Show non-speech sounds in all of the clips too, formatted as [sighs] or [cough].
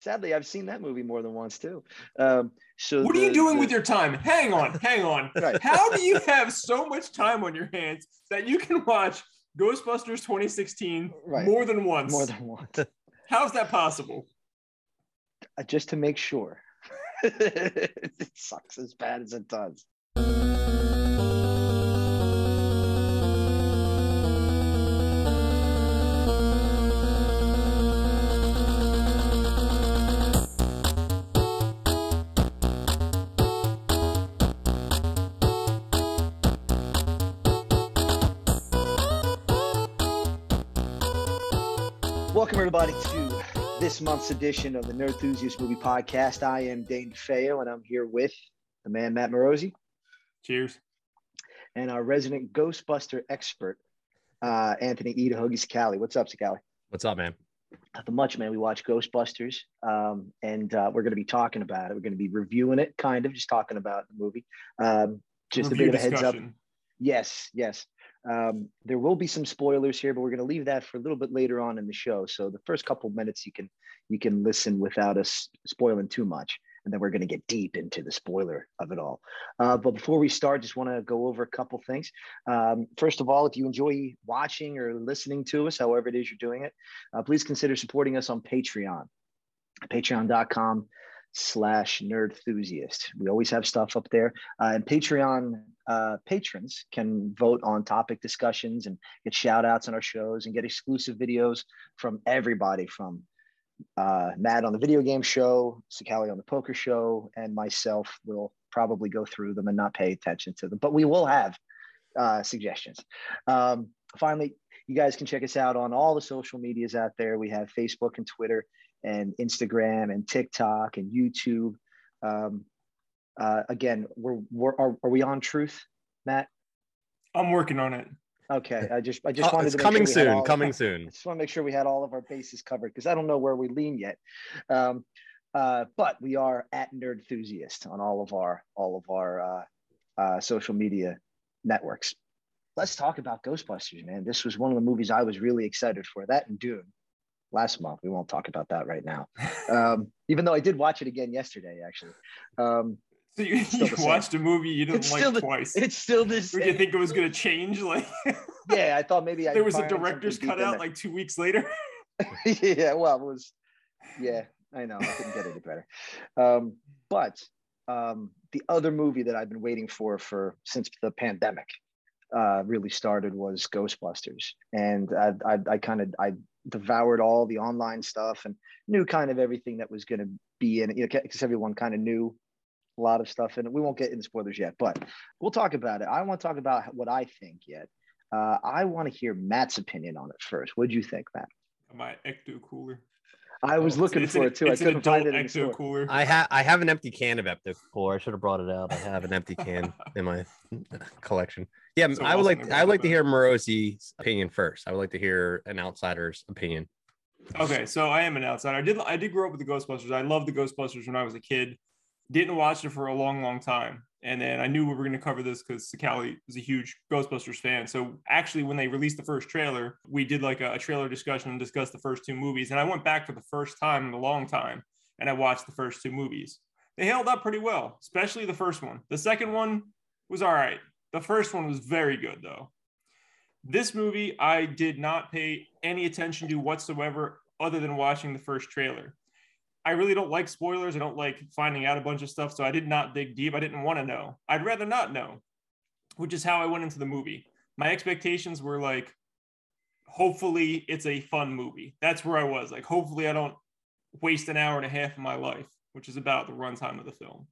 sadly, I've seen that movie more than once too. Um, so what the, are you doing the, with your time? Hang on, hang on. [laughs] Right. How do you have so much time on your hands that you can watch Ghostbusters 2016 Right. more than once? more than once? [laughs] How's that possible? Uh, just to make sure. [laughs] it sucks as bad as it does. Everybody, to this month's edition of the Nerd Enthusiast Movie Podcast. I am Dane DeFeo, and I'm here with the man Matt Morosi Cheers. and our resident Ghostbuster expert, uh, Anthony Ida Hoagie Sakali. What's up, Sakali? What's up, man? Nothing much, man. We watch Ghostbusters, um, and uh, we're going to be talking about it. We're going to be reviewing it, kind of, just talking about the movie. Um, just Review a bit of a heads up. Yes, yes. Um, there will be some spoilers here, but we're going to leave that for a little bit later on in the show. So the first couple minutes you can you can listen without us spoiling too much, and then we're going to get deep into the spoiler of it all. Uh, but before we start, just want to go over a couple things. Um, first of all, if you enjoy watching or listening to us, however it is you're doing it, uh, please consider supporting us on Patreon. Patreon.com slash nerd enthusiast. We always have stuff up there. Uh, and Patreon uh, patrons can vote on topic discussions and get shout outs on our shows and get exclusive videos from everybody from uh, Matt on the video game show, Sakali on the poker show, and myself will probably go through them and not pay attention to them, but we will have uh, suggestions. Um, finally, you guys can check us out on all the social medias out there. We have Facebook and Twitter and Instagram and TikTok and YouTube. Um, uh, again, we're, we're are, are we on Truth, Matt? I'm working on it. Okay, I just I just Uh, wanted it's to make coming sure soon. all- Coming I soon. just want to make sure we had all of our bases covered because I don't know where we lean yet. Um, uh, but we are at Nerd Enthusiast on all of our all of our uh, uh, social media networks. Let's talk about Ghostbusters, man. This was one of the movies I was really excited for. That and Dune last month. We won't talk about that right now. Um, [laughs] even though I did watch it again yesterday, actually. Um, So you, you watched a movie you didn't It's like the- twice. it's still this. Did you think it was going to change? Like [laughs] yeah, I thought maybe I there was a director's cutout like two weeks later. [laughs] yeah, well, it was, yeah, I know. I couldn't get any better. Um, but um, the other movie that I've been waiting for for since the pandemic uh, really started was Ghostbusters, and I, I, I kind of I devoured all the online stuff and knew kind of everything that was going to be in it, you know, because everyone kind of knew a lot of stuff And. We won't get into spoilers yet, but we'll talk about it. I want to talk about what I think yet. Uh, I want to hear Matt's opinion on it first. What do you think, Matt? My ecto cooler. I was Oh, looking it's for an- it too. I it's an couldn't find it in the store. ecto cooler. I have I have an empty can of Ecto Cooler. I should have brought it out. I have an empty can [laughs] in my collection. Yeah, So I would awesome like to I would like to hear Morosi's opinion first. I would like to hear an outsider's opinion. Okay, so I am an outsider. I did I did grow up with the Ghostbusters. I loved the Ghostbusters when I was a kid. Didn't watch it for a long, long time. And then I knew we were going to cover this because Sakali is a huge Ghostbusters fan. So actually, when they released the first trailer, we did like a, a trailer discussion and discussed the first two movies. And I went back for the first time in a long time and I watched the first two movies. They held up pretty well, especially the first one. The second one was all right. The first one was very good, though. This movie, I did not pay any attention to whatsoever other than watching the first trailer. I really don't like spoilers. I don't like finding out a bunch of stuff. So I did not dig deep. I didn't want to know. I'd rather not know, which is how I went into the movie. My expectations were like, hopefully it's a fun movie. That's where I was. Like, hopefully I don't waste an hour and a half of my life, which is about the runtime of the film.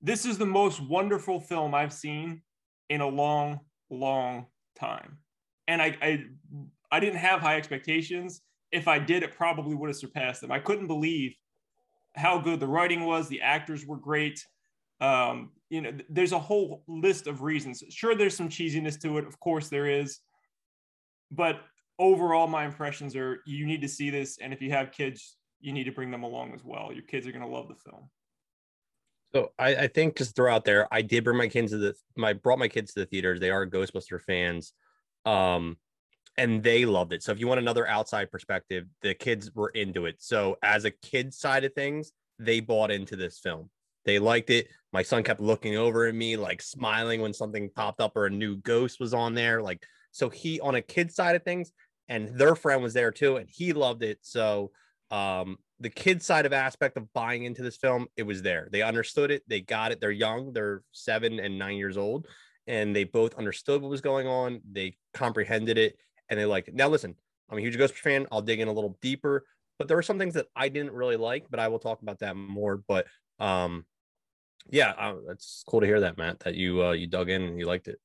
This is the most wonderful film I've seen in a long, long time. And I, I, I didn't have high expectations. If I did, it probably would have surpassed them. I couldn't believe how good the writing was. The actors were great. Um, you know, there's a whole list of reasons. Sure, there's some cheesiness to it. Of course, there is. But overall, my impressions are you need to see this. And if you have kids, you need to bring them along as well. Your kids are going to love the film. So I, I think just throw out there, I did bring my kids to the my brought my kids to the theaters. They are Ghostbuster fans. Um, and they loved it. So if you want another outside perspective, the kids were into it. So as a kid side of things, they bought into this film. They liked it. My son kept looking over at me, like smiling when something popped up or a new ghost was on there. Like, so he on a kid side of things, and their friend was there too, and he loved it. So um the kid side of aspect of buying into this film, it was there. They understood it, they got it. They're young, they're seven and nine years old, and they both understood what was going on. They comprehended it and they liked it. Now, listen, I'm a huge Ghostbusters fan. I'll dig in a little deeper, but there were some things that I didn't really like, but I will talk about that more. But um, yeah, uh, it's cool to hear that, Matt, that you uh, you dug in and you liked it.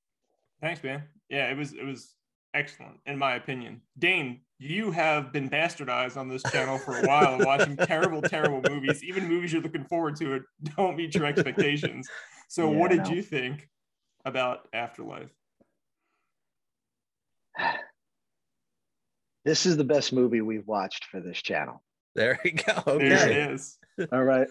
Thanks, man. Yeah, it was it was excellent in my opinion. Dane, you have been bastardized on this channel for a while watching [laughs] terrible, terrible movies. Even movies you're looking forward to it [laughs] don't meet your expectations. So, Yeah, what did no. you think about Afterlife? [sighs] [laughs] This is the best movie we've watched for this channel. There you go. There it is. [laughs] All right.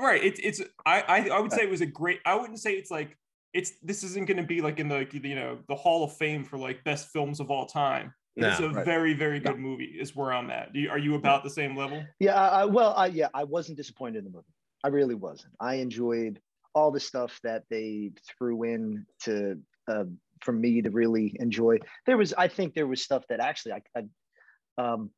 Right. It's it's I, I I would say it was a great. I wouldn't say it's like it's this isn't going to be like in the you know the Hall of Fame for like best films of all time. But it's a Right. very very No. good movie. Is where I'm at. Do you, are you about the same level? Yeah. I, I- well, I, yeah, I wasn't disappointed in the movie. I really wasn't. I enjoyed all the stuff that they threw in to uh, for me to really enjoy. There was, I think, there was stuff that actually I, I, um,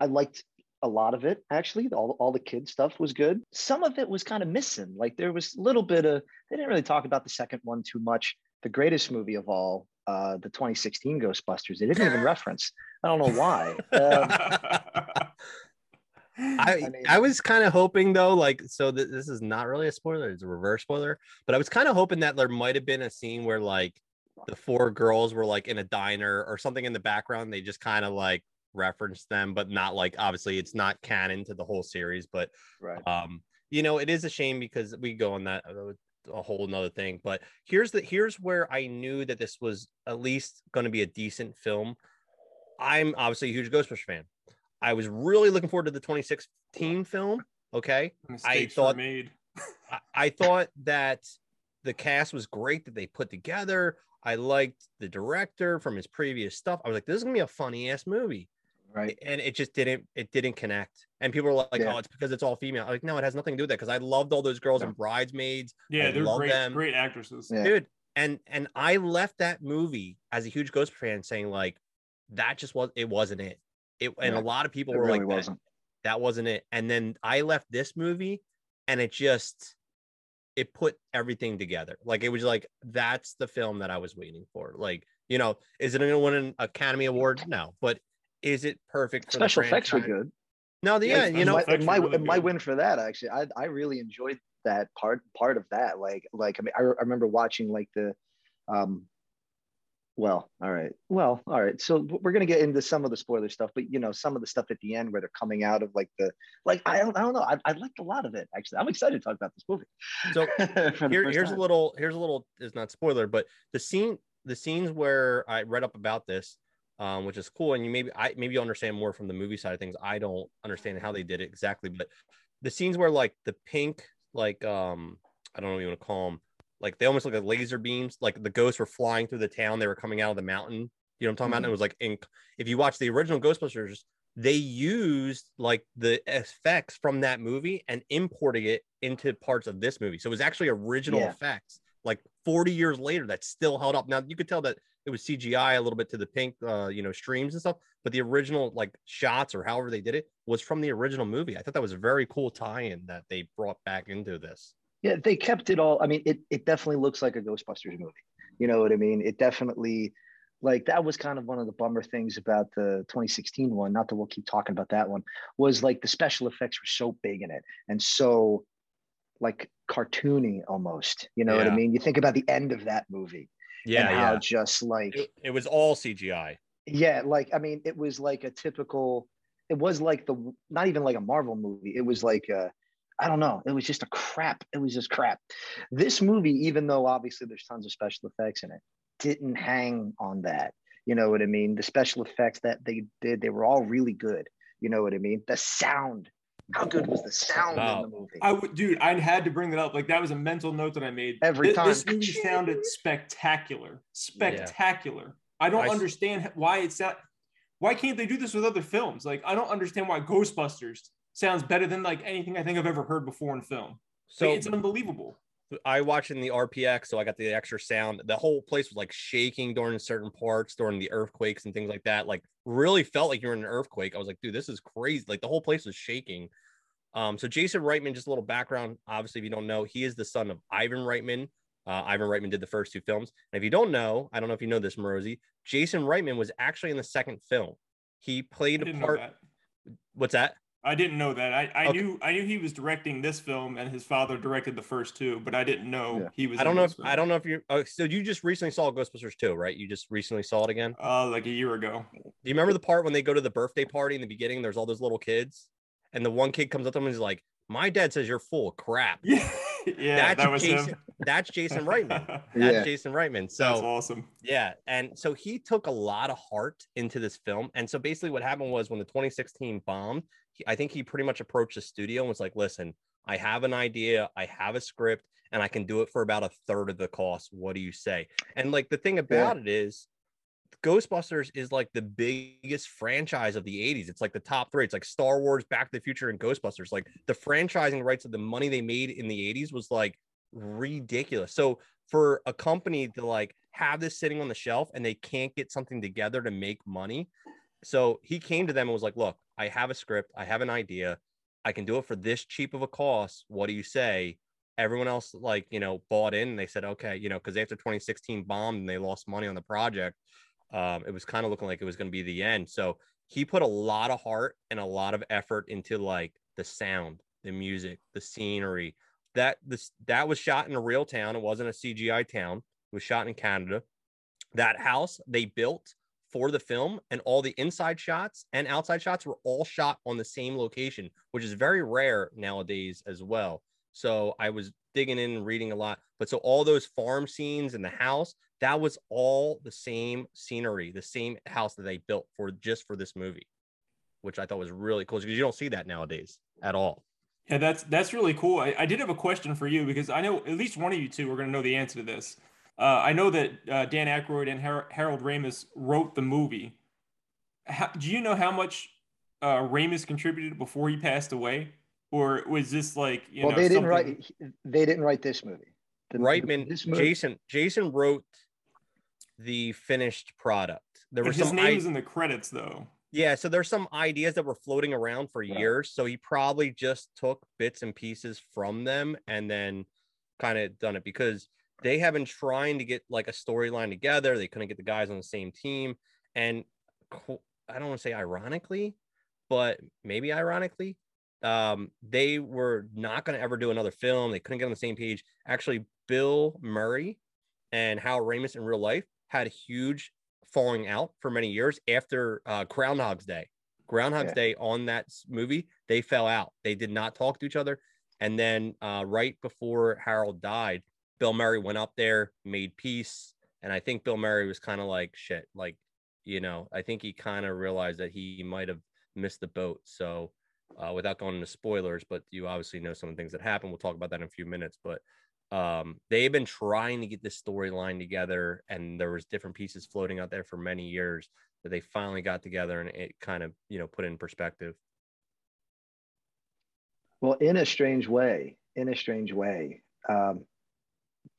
I liked a lot of it. Actually, all all the kid stuff was good. Some of it was kind of missing. Like there was a little bit of. They didn't really talk about the second one too much. The greatest movie of all, uh, the 2016 Ghostbusters. They didn't even reference. I don't know why. Um, [laughs] I, I mean- I was kind of hoping though, like, so th- this is not really a spoiler; it's a reverse spoiler. But I was kind of hoping that there might have been a scene where like the four girls were like in a diner or something in the background. They just kind of like referenced them, but not like obviously it's not canon to the whole series. But right. um, you know, it is a shame because we go on that uh, a whole nother thing. But here's the here's where I knew that this was at least going to be a decent film. I'm obviously a huge Ghostbusters fan. I was really looking forward to the 2016 film. Okay. Mistakes thought- made. I, I thought that the cast was great that they put together. I liked the director from his previous stuff. I was like, this is gonna be a funny ass movie. Right. And it just didn't, it didn't connect. And people were like, Yeah. oh, it's because it's all female. I'm like, no, it has nothing to do with that. Because I loved all those girls No. and bridesmaids, Yeah, I they're love great, them. great actresses. Yeah. dude. And and I left that movie as a huge Ghost fan saying, like, that just was it wasn't it. It and Yeah. a lot of people It were really like, wasn't. that wasn't it. And then I left this movie and it just it put everything together. Like it was like that's the film that I was waiting for. Like, you know, is it gonna win an Academy Award? No, but is it perfect for the Special effects were good. No, the, yeah, Yeah, you know, my, my, really my win for that actually I, I really enjoyed that part part of that like like i mean i, I remember watching like the um well all right. Well all right. So we're going to get into some of the spoiler stuff but you know some of the stuff at the end where they're coming out of like the like i don't, I don't know. I, I liked a lot of it actually. I'm excited to talk about this movie So, [laughs] Here, here's a little here's a little is not spoiler but the scene the scenes where i read up about this um, which is cool and you maybe i maybe you understand more from the movie side of things. I don't understand how they did it exactly but the scenes where like the pink like um i don't know what you want to call them like they almost look like laser beams like the ghosts were flying through the town they were coming out of the mountain you know what i'm talking about and it was like in if you watch the original ghostbusters they used like the effects from that movie and importing it into parts of this movie. So it was actually original Yeah. effects, like 40 years later, that still held up. Now you could tell that it was CGI a little bit to the pink, uh, you know, streams and stuff, but the original like shots or however they did it was from the original movie. I thought that was a very cool tie-in that they brought back into this. Yeah, they kept it all. I mean, it, it definitely looks like a Ghostbusters movie. You know what I mean? It definitely, like, that was kind of one of the bummer things about the 2016 one. Not that we'll keep talking about that one, was like the special effects were so big in it and so like cartoony almost. You know what I mean? You think about the end of that movie Yeah, and how yeah. just like, It, it was all CGI. yeah, like, I mean, it was like a typical, it was like the, not even like a Marvel movie. It was like a, I don't know. It was just a crap. It was just crap. This movie, even though obviously there's tons of special effects in it, didn't hang on that. You know what I mean? The special effects that they did, they were all really good. You know what I mean? The sound. How good was the sound Oh. in the movie? I would, dude. I had to bring that up. Like that was a mental note that I made. Every Thi- time. This movie sounded spectacular, spectacular. I don't I s- understand h- why it's not. why can't they do this with other films? Like, I don't understand why Ghostbusters sounds better than like anything I think I've ever heard before in film. So like, it's unbelievable. I watched in the RPX, so I got the extra sound. The whole place was like shaking during certain parts, during the earthquakes and things like that. Like, really felt like you're in an earthquake. I was like, dude, this is crazy. Like, the whole place was shaking. Um, so Jason Reitman, just a little background. Obviously, if you don't know, he is the son of Ivan Reitman. Uh, Ivan Reitman did the first two films. And if you don't know, I don't know if you know this, Morosi, Jason Reitman was actually in the second film. He played a part. What's that? I didn't know that. I, I okay. knew I knew he was directing this film and his father directed the first two, but I didn't know yeah. he was. I don't know. If, I don't know if you. Oh, so you just recently saw Ghostbusters 2, right? You just recently saw it again. Uh, like a year ago. Do you remember the part when they go to the birthday party in the beginning? There's all those little kids, and the one kid comes up to him and he's like, "My dad says you're full of crap." Yeah. [laughs] yeah, that's that was Jason, him. That's Jason Reitman. [laughs] That's yeah. Jason Reitman. So that's awesome. Yeah, and so he took a lot of heart into this film. And so basically, what happened was when the 2016 bombed, he, I think he pretty much approached the studio and was like, "Listen, I have an idea, I have a script, and I can do it for about a third of the cost. What do you say?" And like the thing about yeah. it is, Ghostbusters is like the biggest franchise of the 80s. It's like the top three. It's like Star Wars, Back to the Future, and Ghostbusters. Like the franchising rights of the money they made in the 80s was like ridiculous. So for a company to like have this sitting on the shelf and they can't get something together to make money. So he came to them and was like, Look, I have a script, I have an idea, I can do it for this cheap of a cost. What do you say? Everyone else, like, you know, bought in and they said, Okay, you know, because after 2016 bombed and they lost money on the project, um, it was kind of looking like it was going to be the end. So he put a lot of heart and a lot of effort into like the sound, the music, the scenery. That this that was shot in a real town. It wasn't a CGI town. It was shot in Canada. That house they built for the film and all the inside shots and outside shots were all shot on the same location, which is very rare nowadays as well. So I was digging in and reading a lot. But so all those farm scenes in the house, that was all the same scenery, the same house that they built for just for this movie, which I thought was really cool because you don't see that nowadays at all. Yeah, that's that's really cool. I, I did have a question for you because I know at least one of you two are going to know the answer to this. Uh, I know that uh, Dan Aykroyd and Har- Harold Ramis wrote the movie. How, do you know how much uh, Ramis contributed before he passed away? or was this like you well, know? they didn't something... write. They didn't write this movie. The, Reitman, this movie... Jason, Jason wrote the finished product. There was his name I... in the credits though. Yeah, so there's some ideas that were floating around for right. years. So he probably just took bits and pieces from them and then kind of done it because they have been trying to get like a storyline together. They couldn't get the guys on the same team. And I don't want to say ironically, but maybe ironically, um, they were not going to ever do another film. They couldn't get on the same page. Actually, Bill Murray and Hal Ramis in real life had a huge falling out for many years after uh, Groundhog's Day. Groundhog's yeah. Day on that movie, they fell out. They did not talk to each other. And then uh, right before Harold died, Bill Murray went up there, made peace. And I think Bill Murray was kind of like, shit, like, you know, I think he kind of realized that he might have missed the boat. So uh, without going into spoilers, but you obviously know some of the things that happened. We'll talk about that in a few minutes, but um, they've been trying to get this storyline together, and there was different pieces floating out there for many years that they finally got together, and it kind of you know put in perspective. Well, in a strange way, in a strange way, um,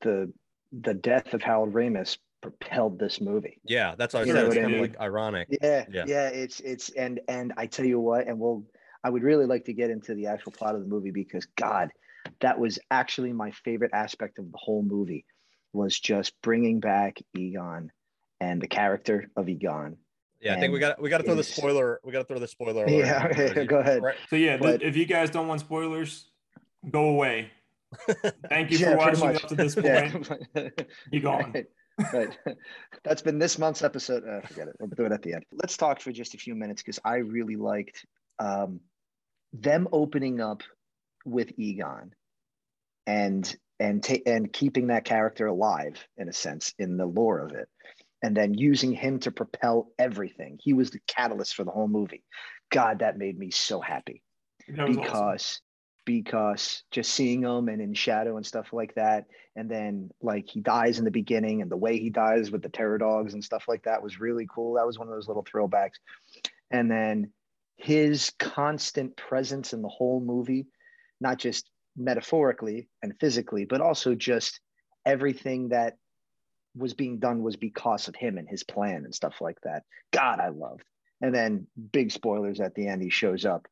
the the death of Harold Ramis propelled this movie. Yeah, that's what I said. It's kind of like ironic. Yeah, yeah, yeah. It's it's and and I tell you what, and we'll I would really like to get into the actual plot of the movie because God, that was actually my favorite aspect of the whole movie was just bringing back Egon and the character of Egon. Yeah, I think we got we got to throw the spoiler. We got to throw the spoiler. Yeah, okay, [laughs] go ahead. So yeah, but, if you guys don't want spoilers, go away. Thank you yeah, for watching up to this [laughs] point. Yeah. you [laughs] gone. Right. right. [laughs] That's been this month's episode. Uh, forget it. We'll do it at the end. Let's talk for just a few minutes because I really liked um, them opening up with Egon and and ta- and keeping that character alive in a sense in the lore of it and then using him to propel everything he was the catalyst for the whole movie god that made me so happy because awesome. Because just seeing him and in shadow and stuff like that and then like he dies in the beginning and the way he dies with the terror dogs and stuff like that was really cool. That was one of those little throwbacks. And then his constant presence in the whole movie not just metaphorically and physically but also just everything that was being done was because of him and his plan and stuff like that. God i loved. And then big spoilers at the end he shows up.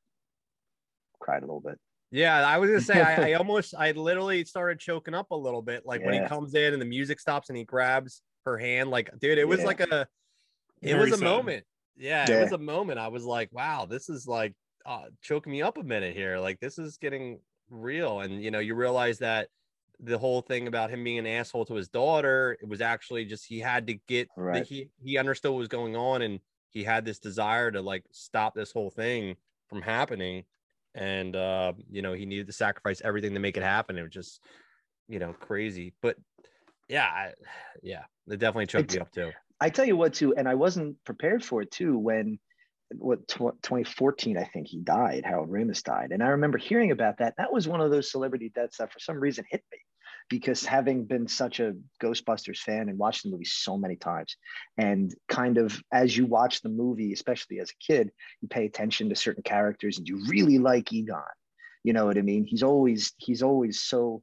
Cried a little bit Yeah, I was gonna say I, I [laughs] almost I literally started choking up a little bit. Like when he comes in and the music stops and he grabs her hand, like dude, it was Yeah. like a it Very was a moment. Yeah, Yeah. it was a moment. I was like, wow, this is like uh, choking me up a minute here. Like this is getting real. And you know, you realize that the whole thing about him being an asshole to his daughter, it was actually just he had to get the, he he understood what was going on and he had this desire to like stop this whole thing from happening. And uh, you know, he needed to sacrifice everything to make it happen. It was just, you know, crazy. But yeah, I, yeah, it definitely choked me up too. I tell you what, too, and I wasn't prepared for it too when what tw- 2014 I think he died. Harold Ramis died, and I remember hearing about that. That was one of those celebrity deaths that for some reason hit me because having been such a Ghostbusters fan and watched the movie so many times, and kind of as you watch the movie, especially as a kid, you pay attention to certain characters and you really like Egon. You know what I mean? He's always he's always so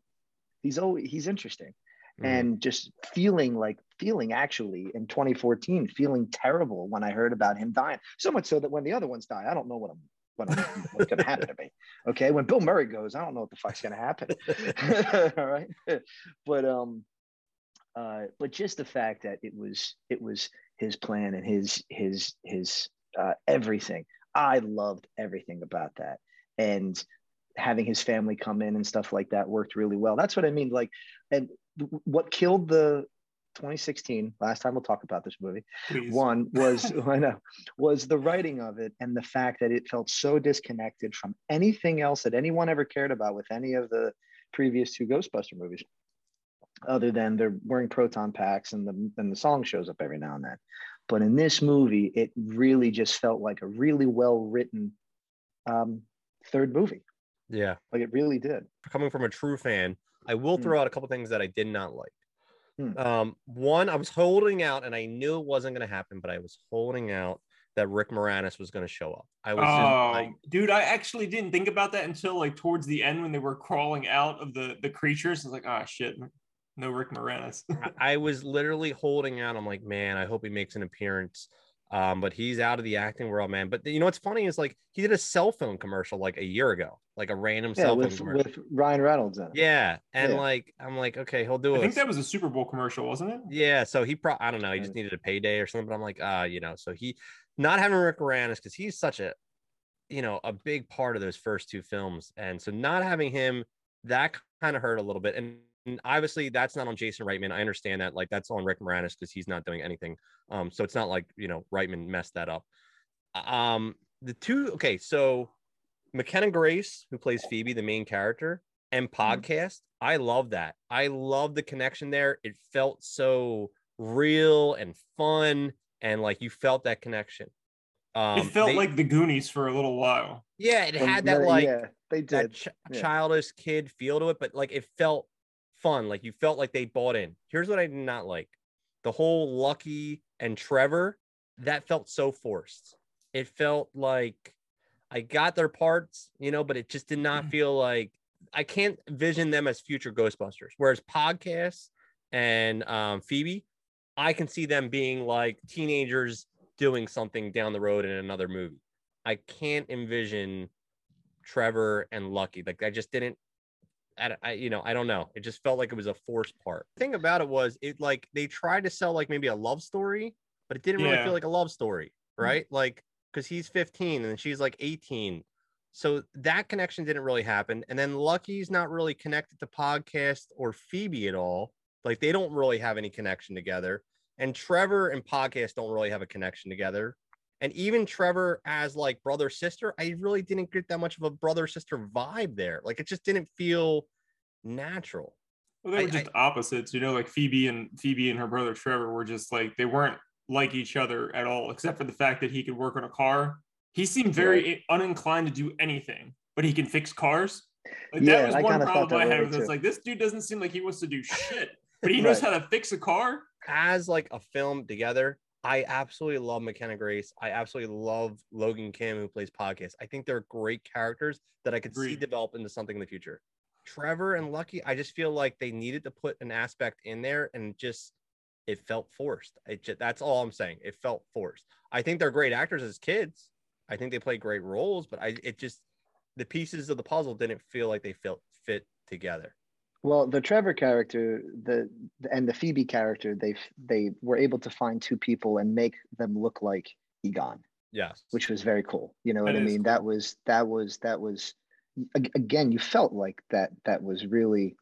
he's always he's interesting Mhm. and just feeling like feeling actually in 2014 feeling terrible when i heard about him dying so much so that when the other ones die i don't know what i'm what what's going to happen to me. Okay when bill murray goes i don't know what the fuck's going to happen. [laughs] All right? But um uh but just the fact that it was it was his plan and his his his uh everything. I loved everything about that. And having his family come in and stuff like that worked really well. That's what i mean like and what killed the 2016 last time we'll talk about this movie Please. one was [laughs] [laughs] I know was the writing of it and the fact that it felt so disconnected from anything else that anyone ever cared about with any of the previous two Ghostbuster movies, other than they're wearing proton packs and the and the song shows up every now and then. But in this movie, it really just felt like a really well written um, third movie. Yeah. Like it really did. coming from a true fan, I will Hmm. throw out a couple things that I did not like. Hmm. Um, one, I was holding out, and I knew it wasn't going to happen, but I was holding out that Rick Moranis was going to show up. I was just Oh, like, dude, I actually didn't think about that until like towards the end when they were crawling out of the the creatures. I was like, ah, shit, no Rick Moranis. I [laughs] was literally holding out. I'm like, man, I hope he makes an appearance. Um, but he's out of the acting world, man. But you know what's funny is like he did a cell phone commercial like a year ago, like a random Yeah, cell phone with, commercial. with Ryan Reynolds in it. yeah, and Yeah. like I'm like, okay, he'll do it. I think that was a Super Bowl commercial, wasn't it? Yeah, so he probably I don't know, he just needed a payday or something. But I'm like, ah, you know, so he not having Rick Moranis because he's such a you know a big part of those first two films, and so not having him that kind of hurt a little bit. And, and obviously that's not on Jason Reitman. I understand that, like that's on Rick Moranis because he's not doing anything. Um, so it's not like you know Reitman messed that up. Um, the two okay, so McKenna Grace, who plays Phoebe, the main character, and podcast. I love that. I love the connection there. It felt so real and fun, and like you felt that connection. Um, it felt they- like the Goonies for a little while. yeah, it had that like yeah, they that did. ch- yeah. childish kid feel to it, but like it felt fun. Like you felt like they bought in. Here's what I did not like: the whole Lucky and Trevor. That felt so forced. It felt like I got their parts, you know, but it just did not feel like I can't vision them as future Ghostbusters. Whereas podcasts and um, Phoebe, I can see them being like teenagers doing something down the road in another movie. I can't envision Trevor and Lucky. Like I just didn't. I, I, you know, I don't know. It just felt like it was a forced part. The thing about it was, it like they tried to sell like maybe a love story, but it didn't really feel like a love story, mm-hmm. right? Like because he's 15 and she's like 18, so that connection didn't really happen. And then Lucky's not really connected to podcast or Phoebe at all. Like they don't really have any connection together. And Trevor and podcast don't really have a connection together. And even Trevor as like brother sister, I really didn't get that much of a brother sister vibe there. Like it just didn't feel natural. Well, they I- were just opposites, you know, like Phoebe and Phoebe and her brother Trevor were just like they weren't like each other at all, except for the fact that he could work on a car. He seemed very uninclined to do anything, but he can fix cars. Like Yeah, that was I one kinda thought problem that I had with it. too. It's like this dude doesn't seem like he wants to do shit, but he [laughs] knows Right. how to fix a car. as like a film together, I absolutely love McKenna Grace. I absolutely love Logan Kim, who plays podcast. I think they're great characters that I could see develop into something in the future. Trevor and Lucky, I just feel like they needed to put an aspect in there and just it felt forced. It just, that's all I'm saying. It felt forced. I think they're great actors as kids. I think they play great roles, but I it just the pieces of the puzzle didn't feel like they felt fit together. Well, the Trevor character, the and the Phoebe character, they they were able to find two people and make them look like Egon, Yes. which was very cool. You know what That I is mean? That was that was that was again. You felt like that. That was really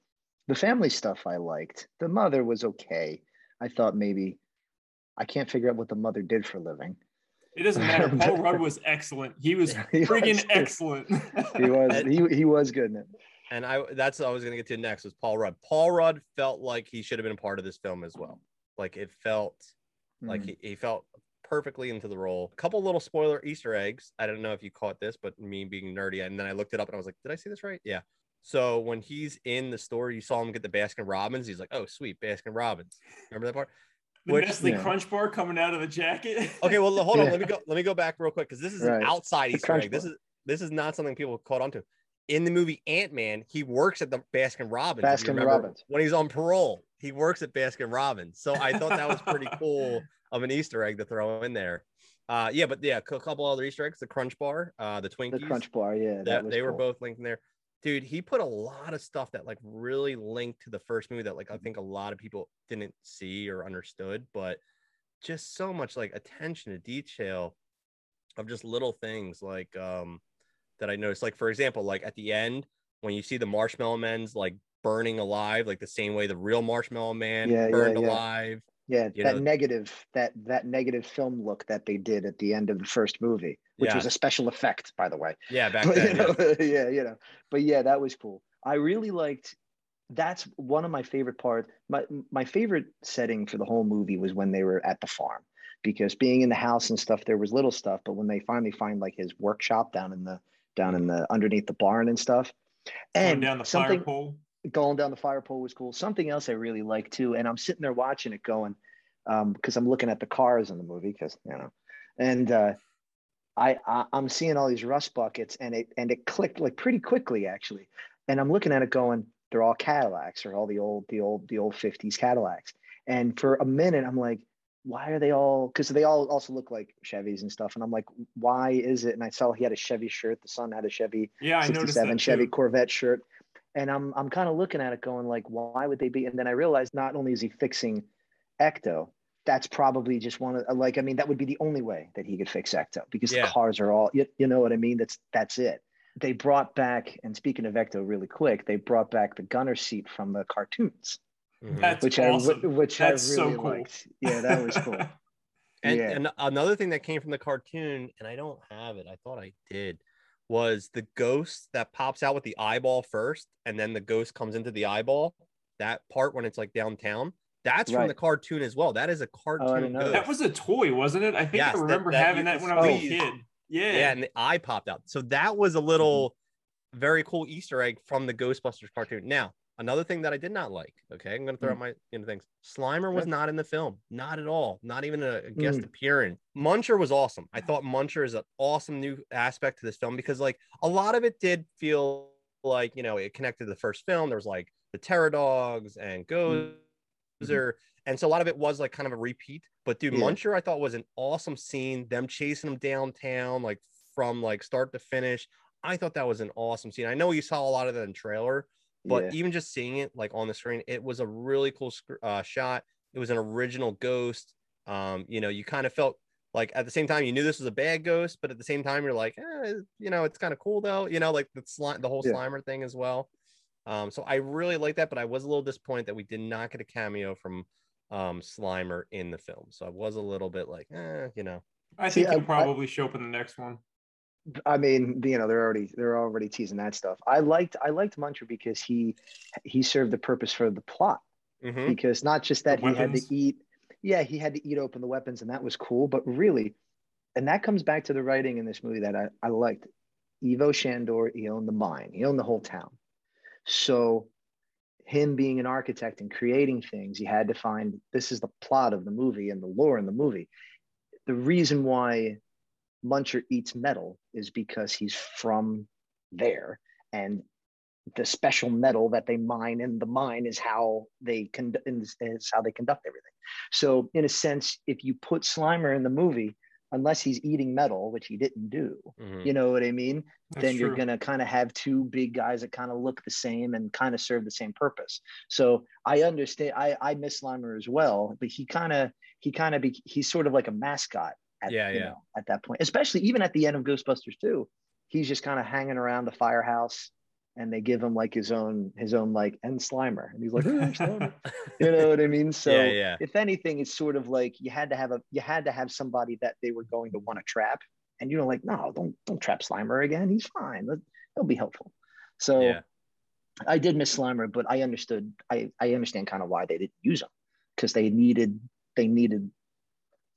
the family stuff. I liked. The mother was okay. I thought maybe I can't figure out what the mother did for a living. It doesn't [laughs] matter. Paul Rudd was excellent. He was [laughs] He was friggin' good. excellent. He was [laughs] he he was good in it. And I that's what I was gonna get to next was Paul Rudd. Paul Rudd felt like he should have been a part of this film as well. Like it felt like Mhm. he, he felt perfectly into the role. A couple little spoiler Easter eggs. I don't know if you caught this, but me being nerdy, and then I looked it up and I was like, did I see this right? Yeah. So when he's in the store, you saw him get the Baskin Robbins. He's like, oh sweet, Baskin Robbins. Remember that part? the Which- Nestle yeah. Crunch Bar coming out of the jacket. [laughs] Okay, well hold on. Yeah. Let me go. Let me go back real quick because this is Right. an outside The Easter Crunch egg. This is this is not something people caught on to. In the movie Ant Man, he works at the Baskin Robbins. Baskin Robbins. When he's on parole, he works at Baskin Robbins. So I thought that was pretty [laughs] cool of an Easter egg to throw in there. Uh, yeah, but yeah, a couple other Easter eggs: the Crunch Bar, uh, the Twinkies. The Crunch Bar, yeah, that, that they were both linked in there. Dude, he put a lot of stuff that like really linked to the first movie that like I think a lot of people didn't see or understood, but just so much like attention to detail of just little things like um that I noticed. Like for example, like at the end when you see the marshmallow men's like burning alive, like the same way the real marshmallow man Yeah, yeah, burned yeah. alive. Yeah, that know- negative that that negative film look that they did at the end of the first movie, which was a special effect, by the way. Yeah, [laughs] back But, then. you yeah. know, [laughs] yeah, you know. But yeah, that was cool. I really liked. That's one of my favorite parts. My my favorite setting for the whole movie was when they were at the farm, because being in the house and stuff, there was little stuff. But when they finally find like his workshop down in the down in the underneath the barn and stuff, Going and down the something fire pole. going down the fire pole was cool. Something else I really liked too, and I'm sitting there watching it going, um, because I'm looking at the cars in the movie, because you know, and uh, I, I I'm seeing all these rust buckets, and it and it clicked like pretty quickly actually, and I'm looking at it going, they're all Cadillacs or all the old the old the old 50s Cadillacs, and for a minute I'm like. Why are they all? Because they all also look like Chevys and stuff, and I'm like, why is it? And I saw he had a Chevy shirt. The son had a Chevy Yeah, I noticed that 67 Chevy. Corvette shirt. And I'm I'm kind of looking at it going like, why would they be? And then I realized not only is he fixing Ecto, that's probably just one of like, I mean, that would be the only way that he could fix Ecto because Yeah. the cars are all you, you know what I mean? That's that's it. They brought back, and speaking of Ecto really quick, they brought back the gunner seat from the cartoons. That's which awesome. I which That's I so really cool. liked. Yeah, that was cool. [laughs] And, Yeah. and another thing that came from the cartoon, and I don't have it, I thought I did, was the ghost that pops out with the eyeball first, and then the ghost comes into the eyeball. That part when it's like downtown, that's from the cartoon as well. That is a cartoon didn't ghost. that was a toy, wasn't it? I think Yes, I remember that having that when I was a kid. Yeah. yeah, and the eye popped out. So that was a little Mm-hmm. very cool Easter egg from the Ghostbusters cartoon. Now, another thing that I did not like. Okay, I'm gonna throw hmm. out my you know things. Slimer was not in the film, not at all, not even a, a guest Mm. appearance. Muncher was awesome. I thought Muncher is an awesome new aspect to this film because like a lot of it did feel like you know it connected to the first film. There was like the Terror Dogs and hmm. Gozer. Mm-hmm. And so a lot of it was like kind of a repeat. But dude, Yeah. Muncher, I thought was an awesome scene. Them chasing him downtown, like from like start to finish. I thought that was an awesome scene. I know you saw a lot of that in trailer, but Yeah. even just seeing it like on the screen, it was a really cool sc- uh, shot. It was an original ghost. Um, you know, you kind of felt like at the same time you knew this was a bad ghost, but at the same time you're like, eh, you know, it's kind of cool though. You know, like the slime, the whole Yeah. Slimer thing as well. Um, so I really like that, but I was a little disappointed that we did not get a cameo from um Slimer in the film. So I was a little bit like, eh, you know, I See, think he'll I- I- probably show up in the next one. I mean, you know, they're already they're already teasing that stuff. I liked I liked Muncher because he he served the purpose for the plot Mhm. because not just that he had to eat, yeah, he had to eat open the weapons and that was cool, but really, and that comes back to the writing in this movie that I, I liked. Ivo Shandor, he owned the mine, he owned the whole town. So, him being an architect and creating things, he had to find this is the plot of the movie and the lore in the movie. The reason why Muncher eats metal is because he's from there. And the special metal that they mine in the mine is how they con- is, is how they conduct everything. So, in a sense, if you put Slimer in the movie, unless he's eating metal, which he didn't do, Mhm. you know what I mean? That's then you're true. gonna kind of have two big guys that kind of look the same and kind of serve the same purpose. So I understand. I I miss Slimer as well, but he kind of he kind of be he's sort of like a mascot. At, Yeah, you yeah. know, at that point, especially even at the end of Ghostbusters 2, he's just kind of hanging around the firehouse, and they give him like his own his own like and Slimer, and he's like, "Oh, [laughs] you know what I mean? So yeah, yeah. if anything, it's sort of like you had to have a you had to have somebody that they were going to want to trap, and you're like, no, don't don't trap Slimer again. He's fine. He'll be helpful. So Yeah. I did miss Slimer, but I understood. I I understand kind of why they didn't use him because they needed they needed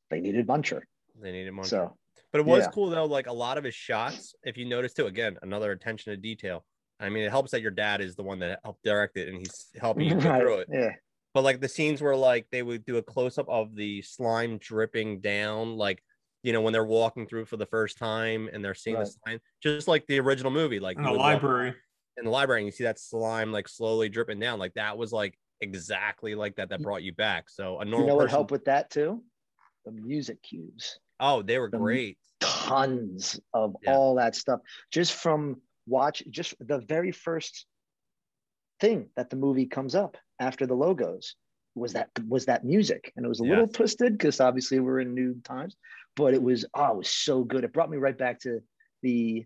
they needed Muncher. They needed more. So But it was Yeah. cool though. Like a lot of his shots, if you notice too, again, another attention to detail. I mean, it helps that your dad is the one that helped direct it and he's helping you [laughs] go through it. yeah, But like the scenes where like they would do a close up of the slime dripping down, like you know when they're walking through for the first time and they're seeing Right. the slime, just like the original movie, like in the library. in the library and you see that slime like slowly dripping down, like that was like exactly like that. That brought you back. So a normal you know what person, helped with that too? The music cues. Oh, they were great. tons of Yeah. all that stuff just from watch just the very first thing that the movie comes up after the logos was that was that music and it was a little twisted because obviously we're in new times but it was oh it was so good it brought me right back to the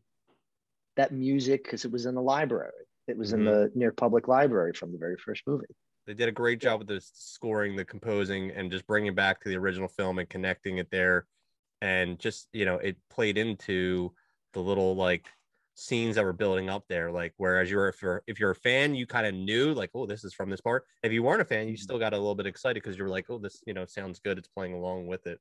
that music because it was in the library it was in Mhm. the near public library from the very first movie They did a great job with the scoring, the composing, and just bringing back to the original film and connecting it there. And just you know, it played into the little like scenes that were building up there. Like whereas you're if you're if you're a fan, you kind of knew like, oh, this is from this part. If you weren't a fan, you Mhm. still got a little bit excited because you're like, oh, this you know sounds good. It's playing along with it.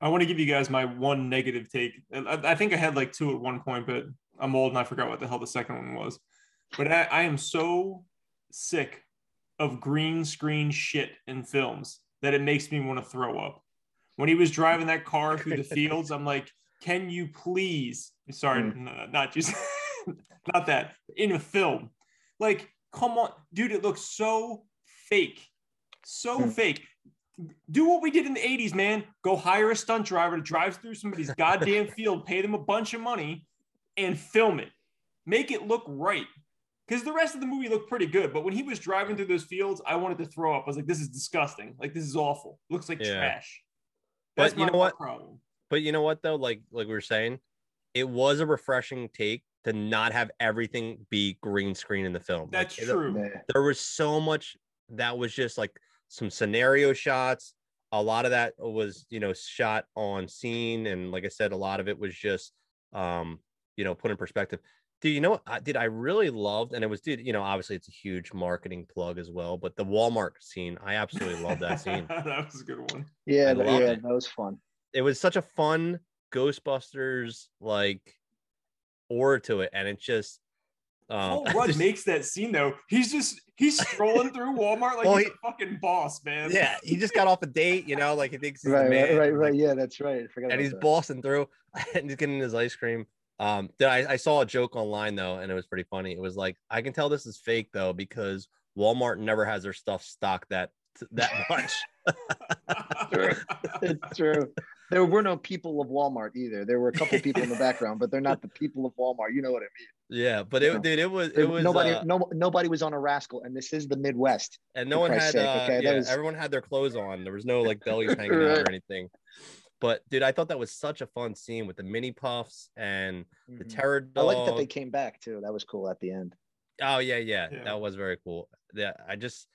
I want to give you guys my one negative take. I, I think I had like two at one point, but I'm old and I forgot what the hell the second one was. But I, I am so sick of green screen shit in films that it makes me want to throw up. When he was driving that car through the [laughs] fields, I'm like, can you please? Sorry, Mm. no, not just [laughs] not that in a film. Like, come on, dude, it looks so fake, so Mm. fake do what we did in the 80s, man. Go hire a stunt driver to drive through somebody's [laughs] goddamn field, pay them a bunch of money, and film it. Make it look right. Because the rest of the movie looked pretty good. But when he was driving through those fields, I wanted to throw up. I was like, this is disgusting. Like, this is awful. looks like Yeah. trash. But That's you know what? Problem. But you know what though, like like we were saying, it was a refreshing take to not have everything be green screen in the film. That's it- true. Yeah. there was so much that was just like some scenario shots a lot of that was you know shot on scene and like i said a lot of it was just um you know put in perspective dude you know what I, did i really loved and it was dude you know obviously it's a huge marketing plug as well but the walmart scene i absolutely love that scene [laughs] that was a good one. yeah I th- loved yeah it. that was fun it was such a fun ghostbusters like aura to it and it just um [laughs] Paul Rudd just- makes that scene though. He's just he's strolling through Walmart like Well, he's he- a fucking boss, man. yeah he just got off a date you know like he thinks he's right the man right right right yeah that's right forgot and he's that. bossing through [laughs] and he's getting his ice cream. Um, then I, I saw a joke online though, and it was pretty funny. It was like, I can tell this is fake though because Walmart never has their stuff stocked that that [laughs] much. [laughs] it's true. There were no people of Walmart either. There were a couple [laughs] people in the background, but they're not the people of Walmart. You know what I mean? yeah, but No. it dude, it was it was nobody, uh, no, nobody was on a rascal, and this is the Midwest. and no one had sake, uh, okay? Yeah, was- everyone had their clothes on. There was no like bellies hanging out or anything. But dude, I thought that was such a fun scene with the Mini-Pufts and the Mhm. terror I dog. like that they came back too. That was cool at the end. Oh yeah, yeah, Yeah. that was very cool. Yeah, I just,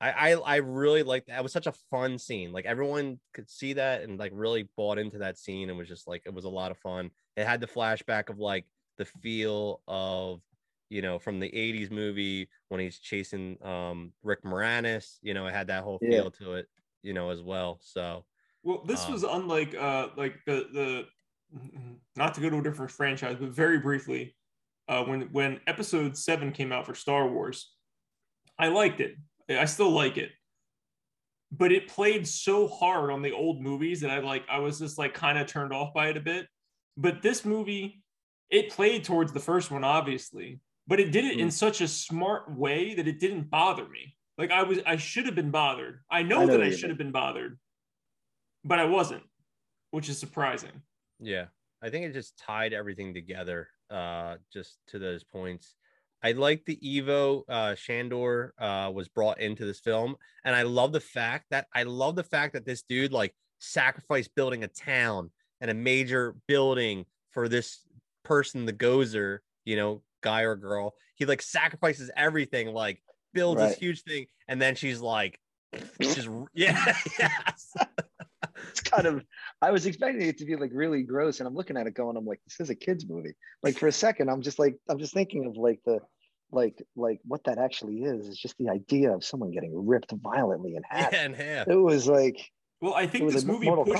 I, I, I really liked that. It was such a fun scene. Like everyone could see that and like really bought into that scene. and was just like it was a lot of fun. It had the flashback of like the feel of, you know, from the '80s movie when he's chasing um Rick Moranis. You know, it had that whole Yeah. feel to it. You know, as well. So Well, this Um, was unlike uh like the the not to go to a different franchise, but very briefly, uh, when when Episode Seven came out for Star Wars, I liked it. I still like it, but it played so hard on the old movies that I like. I was just like kind of turned off by it a bit. But this movie, it played towards the first one, obviously, but it did it in such a smart way that it didn't bother me. Like I was, I should have been bothered. I know, I know that I should have been bothered, but I wasn't, which is surprising. Yeah. I think it just tied everything together uh just to those points. I like the Ivo uh Shandor uh was brought into this film and I love the fact that I love the fact that this dude like sacrificed building a town and a major building for this person the gozer, you know, guy or girl. He like sacrifices everything like builds Right. this huge thing and then she's like just [laughs] yeah yes. [laughs] it's kind of I was expecting it to be like really gross, and I'm looking at it going, I'm like, this is a kids movie. Like for a second, I'm just like, I'm just thinking of like the like like what that actually is. Is just the idea of someone getting ripped violently in half. yeah in half. It was like Well, I it think was this a movie Mortal pushed,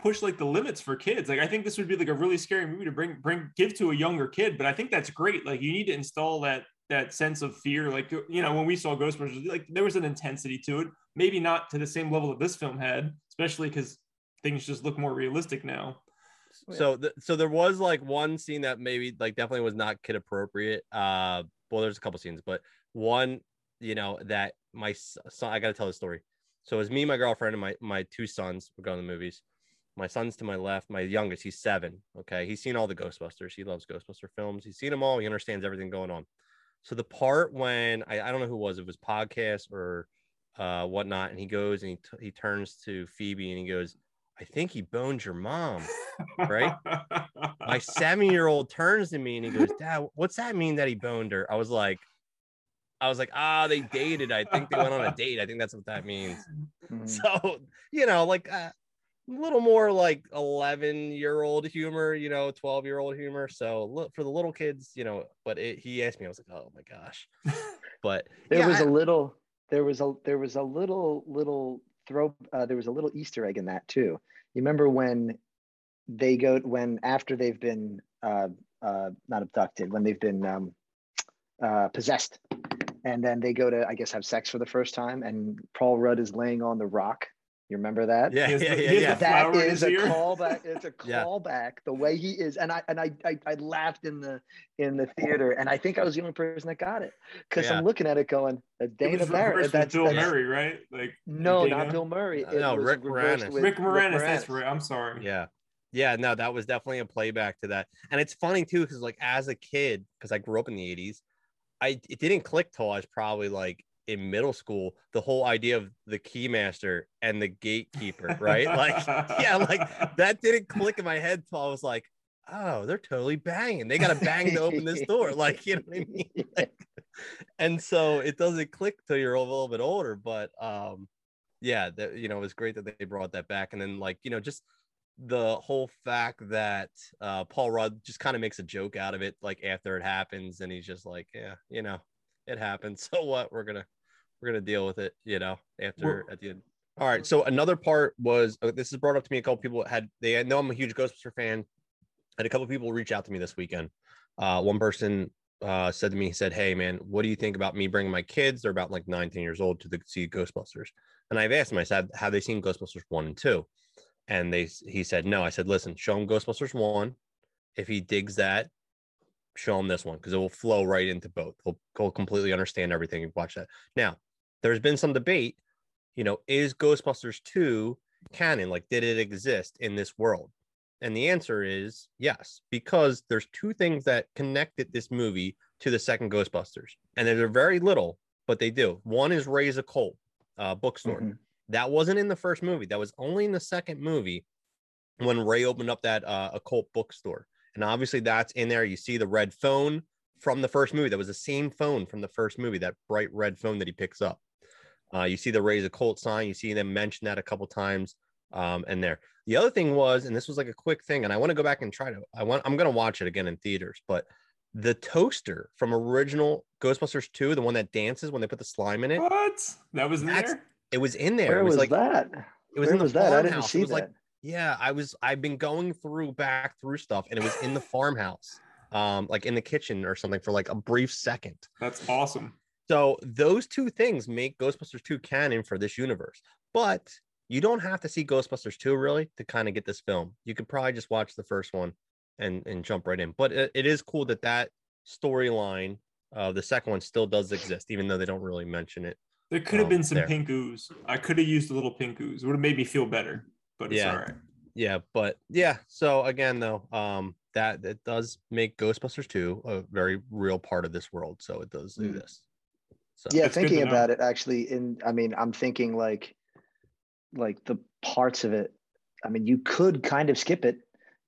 push like the limits for kids. Like I think this would be like a really scary movie to bring bring give to a younger kid, but I think that's great. Like you need to install that that sense of fear. Like you know, when we saw Ghostbusters, like there was an intensity to it. Maybe not to the same level that this film had, especially because things just look more realistic now. so th- so there was like one scene that maybe like definitely was not kid appropriate uh well there's a couple scenes but one you know that my son i gotta tell the story. So it was me my girlfriend and my my two sons were going to the movies. My son's to my left my youngest he's seven okay? He's seen all the ghostbusters. He loves ghostbuster films. He's seen them all. He understands everything going on. So the part when i, I don't know who it was it was podcast or uh whatnot and he goes and he, t- he turns to phoebe and he goes i think he boned your mom Right? my [laughs] seven year old turns to me and he goes, Dad, what's that mean that he boned her? I was like, I was like, ah, they dated. I think they went on a date. I think that's what that means. [laughs] Mhm. So, you know, like uh, a little more like 11 year old humor, you know, 12 year old humor. So look for the little kids, you know, but it, he asked me, I was like, oh my gosh. [laughs] But There yeah, was I- a little. There was a there was a little little throw. Uh, there was a little Easter egg in that too. You remember when they go when after they've been uh, uh, not abducted when they've been um, uh, possessed, and then they go to I guess have sex for the first time, and Paul Rudd is laying on the rock. You remember that? yeah, yeah, the- yeah, he yeah. the That flower in is his a ear. callback. It's a [laughs] Yeah. callback. The way he is, and I and I, I I laughed in the in the theater, and I think I was the only person that got it because Yeah. I'm looking at it going, that's Dana was Barrett. reversed That's, Bill that's- Murray, right? Like No, Dana? not Bill Murray. It No, was Rick Moranis. with Rick Moranis. That's Moranis. right. I'm sorry. Yeah. Yeah, no, that was definitely a playback to that. And it's funny too, because like as a kid, because I grew up in the 80s, I it didn't click till I was probably like in middle school, the whole idea of the keymaster and the gatekeeper, right? like, [laughs] yeah, like that didn't click in my head till I was like, oh, they're totally banging. They gotta bang to open this door. [laughs] Like, you know what I mean? [laughs] Like, and so it doesn't click till you're a little bit older. But um, yeah, that you know, it was great that they brought that back. And then like, you know, just the whole fact that uh Paul Rudd just kind of makes a joke out of it, like after it happens, and he's just like, Yeah, you know, it happened. [laughs] So what? We're gonna we're gonna deal with it, you know, after Well- at the end. All right. So another part was uh, this is brought up to me. A couple people had they know I'm a huge Ghostbuster fan. Had a couple people reach out to me this weekend. Uh, one person uh, said to me, he said, "Hey man, what do you think about me bringing my kids? They're about like 19 years old to the, see Ghostbusters." And I've asked him. I said, "Have they seen Ghostbusters one and two? And they he said, "No." I said, "Listen, show him Ghostbusters one. If he digs that, show him this one because it will flow right into both. He'll, he'll completely understand everything and watch that." Now, there's been some debate. You know, is Ghostbusters two canon? Like, did it exist in this world? And the answer is yes, because there's two things that connected this movie to the second Ghostbusters, and they're very little, but they do. One is Ray's Occult uh, bookstore. Mhm. That wasn't in the first movie. That was only in the second movie when Ray opened up that uh, occult bookstore. And obviously, that's in there. You see the red phone from the first movie. That was the same phone from the first movie, that bright red phone that he picks up. Uh, you see the Ray's Occult sign. You see them mention that a couple times um, and there. The other thing was, and this was like a quick thing, and I want to go back and try to. I want. I'm going to watch it again in theaters, but the toaster from original Ghostbusters 2, the one that dances when they put the slime in it, What? That was in there? it was in there. Where it was, was like that? it was Where in the was that? I didn't farmhouse. see It was like that. Yeah, I was. I've been going through back through stuff, and it was in the [laughs] farmhouse, um, like in the kitchen or something for like a brief second. That's awesome. So those two things make Ghostbusters 2 canon for this universe. But you don't have to see Ghostbusters 2 really to kind of get this film. You could probably just watch the first one and and jump right in. But it, it is cool that that storyline, uh, the second one still does exist, even though they don't really mention it. There could have Um, been some there. pink ooze. I could have used a little pink ooze. It would have made me feel better, but it's Yeah. all right. Yeah, but yeah. So again, though, um, that it does make Ghostbusters 2 a very real part of this world. So it does do Mm. this. So yeah That's good to thinking about it actually in i mean i'm thinking like like the parts of it i mean you could kind of skip it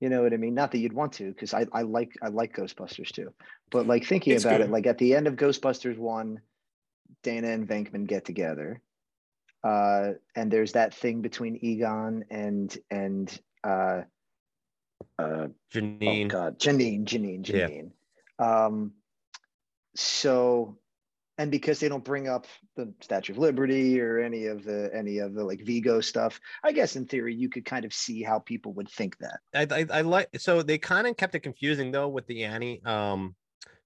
you know what i mean not that you'd want to because I, I like i like ghostbusters too but like thinking It's about good. it like at the end of ghostbusters 1 dana and venkman get together uh and there's that thing between egon and and uh uh Janine, Oh God, Janine, Janine, Yeah. Janine. Um, so, and because they don't bring up the Statue of Liberty or any of the any of the like Vigo stuff, I guess in theory you could kind of see how people would think that. I, I, I like so they kind of kept it confusing though with the Annie um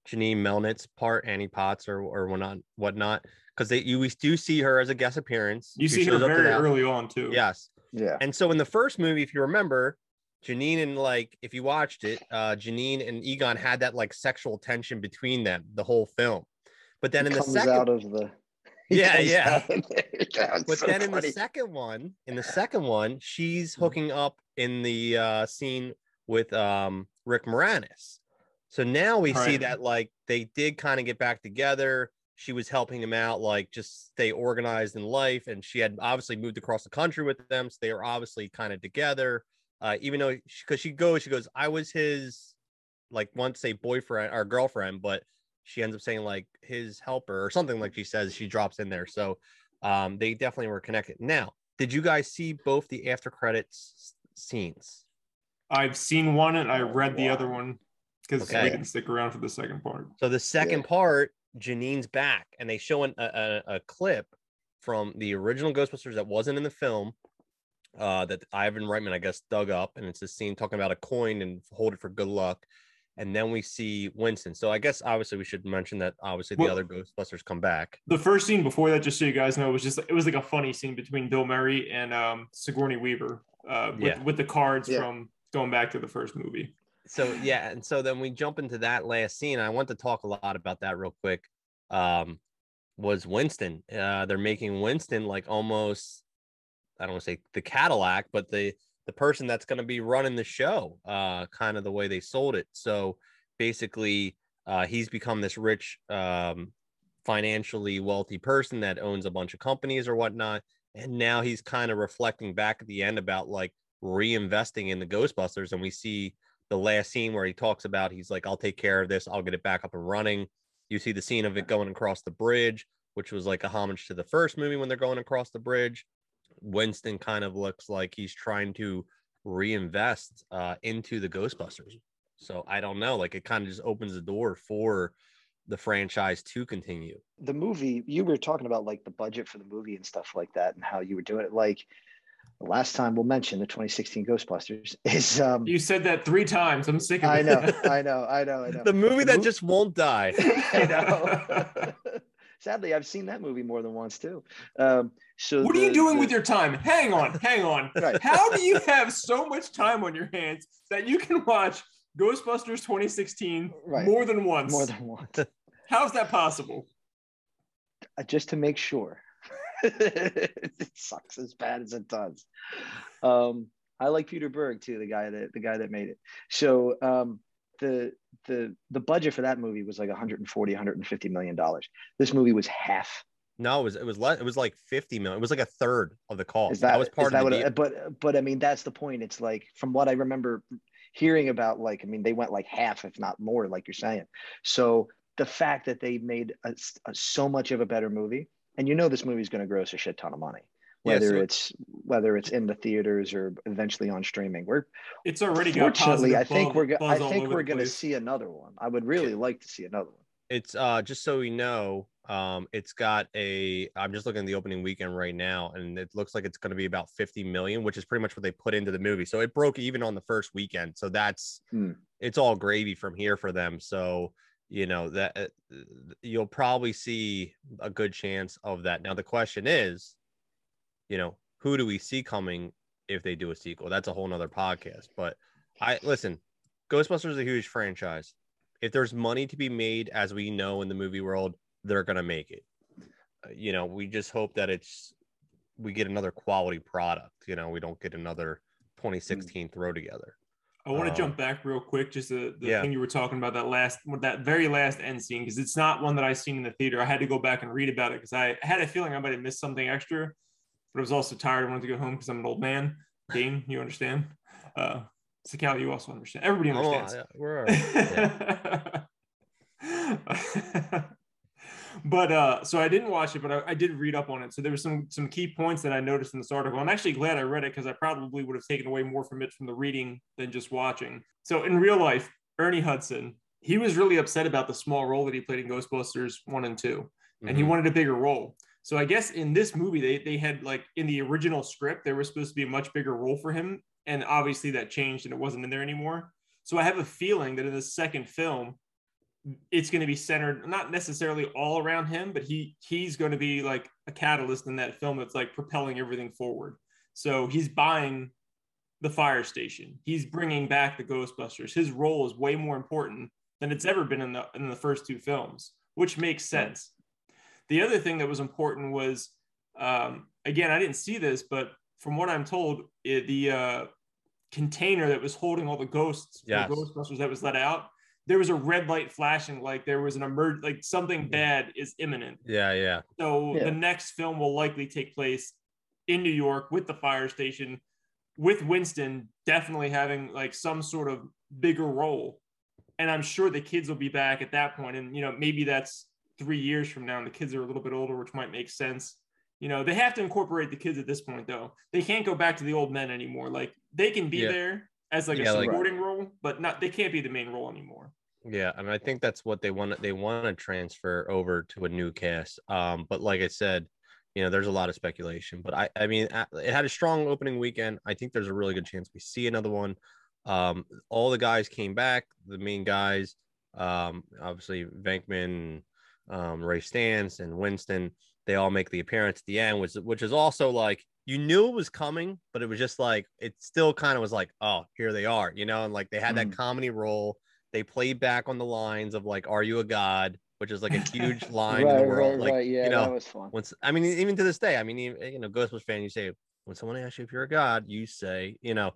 Janine Melnitz part, Annie Potts or or whatnot whatnot. Because they you do see her as a guest appearance. You see her shows up to very the house. early on too. Yes. Yeah, And so in the first movie, if you remember, Janine and like if you watched it, uh Janine and Egon had that like sexual tension between them the whole film. But then He in the second out of the [laughs] Yeah, [laughs] yeah. [laughs] out of there. That was but so then in the second one, in the second one, she's hooking up in the uh, scene with um, Rick Moranis. So now we see Right. that like they did kind of get back together. She was helping him out, like just stay organized in life, and she had obviously moved across the country with them, so they were obviously kind of together. Uh, even though because she goes, she goes, I was his like want to say boyfriend or girlfriend, but she ends up saying like his helper or something like she says she drops in there. So um, they definitely were connected. Now, did you guys see both the after credits scenes? I've seen one and I read the other one because Okay. we can stick around for the second part. So the second Yeah. part, Janine's back, and they show an, a, a, a clip from the original Ghostbusters that wasn't in the film. Uh, that Ivan Reitman, I guess, dug up, and it's a scene talking about a coin and hold it for good luck. And then we see Winston. So I guess obviously we should mention that obviously the Well- other Ghostbusters come back. The first scene before that, just so you guys know, was just it was like a funny scene between Bill Murray and um, Sigourney Weaver uh, with, Yeah. with the cards Yeah. from going back to the first movie. So yeah and so then we jump into that last scene i want to talk a lot about that real quick um was winston uh they're making winston like almost i don't want to say the cadillac but the the person that's going to be running the show uh kind of the way they sold it. So basically uh he's become this rich um financially wealthy person that owns a bunch of companies or whatnot and now he's kind of reflecting back at the end about like reinvesting in the ghostbusters and we see the last scene where he talks about he's like, I'll take care of this, I'll get it back up and running. You see the scene of it going across the bridge, which was like a homage to the first movie when they're going across the bridge. Winston kind of looks like he's trying to reinvest uh, into the Ghostbusters. So I don't know, like it kind of just opens the door for the franchise to continue. the movie you were talking about like the budget for the movie and stuff like that and how you were doing it like the last time we'll mention the 2016 ghostbusters [laughs] is um You said that three times. I'm sick of i it. know [laughs] i know i know i know The movie that just won't die. [laughs] I know. Sadly, I've seen that movie more than once too. Um, so what are you doing the- with your time? Hang on, hang on. Right. How do you have so much time on your hands that you can watch Ghostbusters 2016 Right. more than once? more than once? How's that possible? Uh, just to make sure. [laughs] it sucks as bad as it does. Um, I like Peter Berg too, the guy that the guy that made it. So um, the the the budget for that movie was like 140 150 million dollars. This movie was half. No, it was it was less, it was like 50 million. It was like a third of the cost. Is that, was part that of deal. But but I mean that's the point. It's like from what I remember hearing about. Like I mean they went like half, if not more, like you're saying. So the fact that they made a, a- so much of a better movie, and you know this movie's going to gross a shit ton of money, Yeah, whether so- it's whether it's in the theaters or eventually on streaming. We're It's already got fortunately, positive I think buzz- we're I think we're going to see another one. I would really like to see another one. it's uh just so we know Um, it's got a. I'm just looking at the opening weekend right now, and it looks like it's going to be about 50 million, which is pretty much what they put into the movie. So it broke even on the first weekend. So that's Hmm. it's all gravy from here for them. So you know that uh, you'll probably see a good chance of that. Now the question is, you know, who do we see coming if they do a sequel? That's a whole nother podcast. But I listen, Ghostbusters is a huge franchise. If there's money to be made, as we know in the movie world, they're gonna make it. Uh, You know, we just hope that it's we get another quality product. You know, we don't get another 2016 throw together. I want to Um, jump back real quick, just the, the yeah. thing you were talking about that last, that very last end scene, because it's not one that I seen in the theater. I had to go back and read about it because I had a feeling I might have missed something extra, but I was also tired. I wanted to go home because I'm an old man. Dane, you understand? Uh, Sakal, you also understand. Everybody Oh, understands. yeah, we're all [laughs] right. Yeah. [laughs] but uh so i didn't watch it but I, I did read up on it. So there were some some key points that i noticed in this article i'm actually glad i read it because i probably would have taken away more from it from the reading than just watching. So in real life ernie hudson he was really upset about the small role that he played in ghostbusters 1 and 2 and he Mhm. wanted a bigger role. So i guess in this movie they, they had like in the original script there was supposed to be a much bigger role for him and obviously that changed and it wasn't in there anymore. So i have a feeling that in the second film it's going to be centered not necessarily all around him but he he's going to be like a catalyst in that film that's like propelling everything forward. So he's buying the fire station. He's bringing back the ghostbusters. His role is way more important than it's ever been in the in the first two films which makes sense. The other thing that was important was um, again i didn't see this but from what i'm told it, the uh, container that was holding all the ghosts Yes. the ghostbusters that was let out there was a red light flashing like there was an emerg like something mm-hmm. bad is imminent Yeah, yeah. so Yeah. the next film will likely take place in New York with the fire station, with Winston definitely having like some sort of bigger role. And I'm sure the kids will be back at that point. And you know, maybe that's three years from now, and the kids are a little bit older, which might make sense. You know, they have to incorporate the kids at this point, though. They can't go back to the old men anymore. Like they can be Yeah. there as like Yeah, a like- supporting role, but not they can't be the main role anymore. Yeah, and I think that's what they want. They want to transfer over to a new cast. Um, but like I said, you know, there's a lot of speculation. But I, I mean, it had a strong opening weekend. I think there's a really good chance we see another one. Um, all the guys came back. The main guys, um, obviously Venkman, um, Ray Stantz, and Winston. They all make the appearance at the end, which which is also like you knew it was coming, but it was just like it still kind of was like, oh, here they are, you know, and like they had that Mm. comedy role they played back on the lines of like are you a god which is like a huge [laughs] line in the world right, like right. Yeah, you know that was fun. once i mean even to this day i mean even, you know ghostbusters fan you say when someone asks you if you're a god you say you know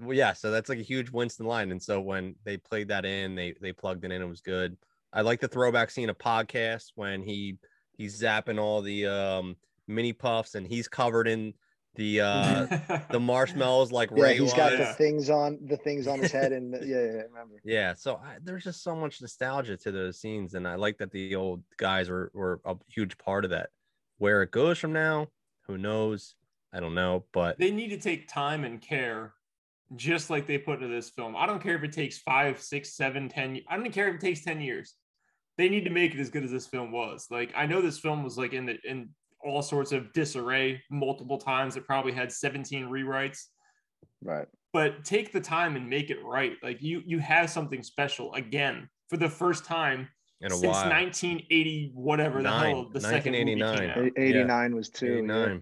well, yeah so that's like a huge winston line and so when they played that in they they plugged it in it was good i like the throwback scene of podcast when he he's zapping all the um Mini-Pufts and he's covered in the uh [laughs] the marshmallows like Yeah, ray he's got was. the things on the things on his head, and yeah, yeah, I remember. [laughs] Yeah, so I, there's just so much nostalgia to those scenes, and I like that the old guys were were a huge part of that. Where it goes from now, who knows? I don't know, but they need to take time and care just like they put into this film i don't care if it takes five six seven ten i don't care if it takes 10 years they need to make it as good as this film was like i know this film was like in the in all sorts of disarray multiple times it probably had 17 rewrites Right. but take the time and make it right like you you have something special again for the first time in a since while, 1980 whatever the hell the second movie came 1989. out. A- 89 was two. yeah.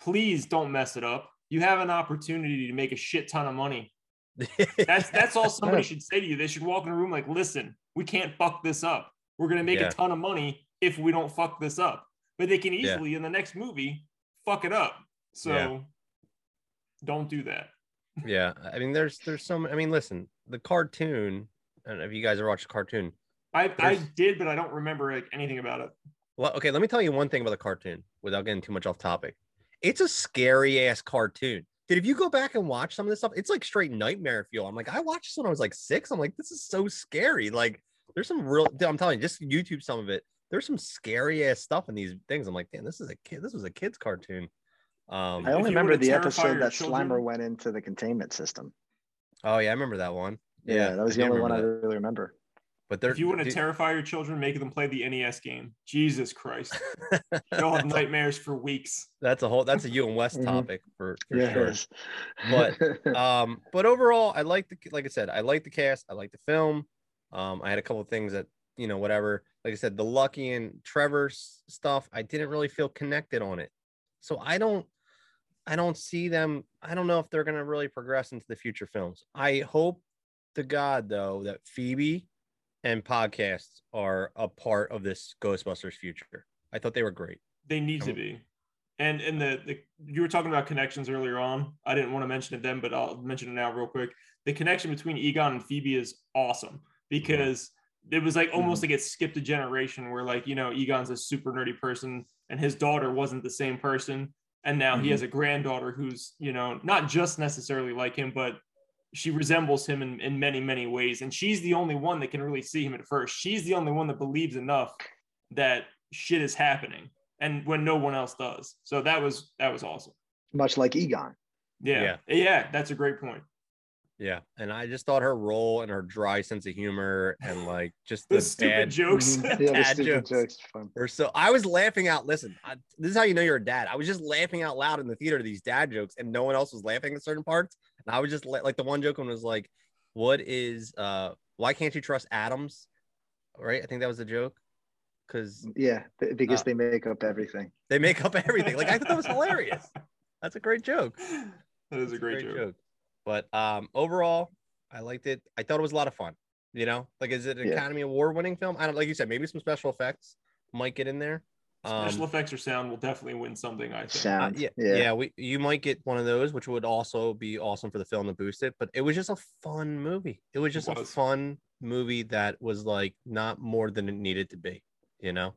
please don't mess it up you have an opportunity to make a shit ton of money [laughs] That's that's all somebody [laughs] should say to you. They should walk in a room like, listen, we can't fuck this up. We're gonna make Yeah. a ton of money if we don't fuck this up. But they can Yeah. easily in the next movie fuck it up. So Yeah. don't do that. yeah, I mean, there's there's some. I mean, listen, the cartoon. I don't know if you guys ever watched the cartoon. I I did, but I don't remember like, anything about it. Well, okay, let me tell you one thing about the cartoon without getting too much off topic. It's a scary ass cartoon. Dude, if you go back and watch some of this stuff, it's like straight nightmare fuel. I'm like, I watched this when I was like six. I'm like, this is so scary. Like, there's some real. dude, I'm telling you, just YouTube some of it. There's some scary ass stuff in these things. I'm like, damn, this is a kid. This was a kid's cartoon. Um, I only remember the episode that children- Slimer went into the containment system. oh yeah, I remember that one. Yeah, that was the I do only one I really remember. But If you want to dude, terrify your children, make them play the NES game. Jesus Christ. They'll have [laughs] nightmares for weeks. that's a whole that's a you and West [laughs] Mhm. topic for, for sure. But, [laughs] Um, but overall, I like the like I said, I like the cast, I like the film. Um, I had a couple of things that you know, whatever. Like I said, the Lucky and Trevor stuff, I didn't really feel connected on it. So I don't, I don't see them. I don't know if they're gonna really progress into the future films. I hope to God though that Phoebe and podcasts are a part of this Ghostbusters future. I thought they were great. They need to be. And and the, the you were talking about connections earlier on. I didn't want to mention it then, but I'll mention it now real quick. The connection between Egon and Phoebe is awesome mm-hmm. because it was like almost like it skipped a generation where like you know Egon's a super nerdy person and his daughter wasn't the same person, and now he Mhm. has a granddaughter who's you know not just necessarily like him, but she resembles him in, in many many ways. And she's the only one that can really see him at first. She's the only one that believes enough that shit is happening and when no one else does. So that was that was awesome. Much like Egon. yeah. Yeah, that's a great point Yeah, and I just thought her role and her dry sense of humor and [laughs] like just the, the, stupid bad jokes. [laughs] Yeah, the Dad stupid jokes. jokes. Fun. Or so I was laughing out. Listen, I, this is how you know you're a dad. I was just laughing out loud in the theater to these dad jokes, and no one else was laughing at certain parts. And I was just la- like, the one joke one was like, "What is uh? Why can't you trust Adams?" Right? I think that was the joke because Yeah, th- because Uh, they make up everything. they make up everything. Like I thought that was [laughs] hilarious. That's a great joke. that is a It's great, joke. But um, overall, I liked it. I thought it was a lot of fun. You know, like is it an Yeah. Academy Award winning film? I don't like you said. Maybe some special effects might get in there. special Um, effects or sound will definitely win something i think Uh, yeah, yeah. yeah, we you might get one of those, which would also be awesome for the film to boost it. But it was just a fun movie. It was just a was. fun movie that was like not more than it needed to be. You know,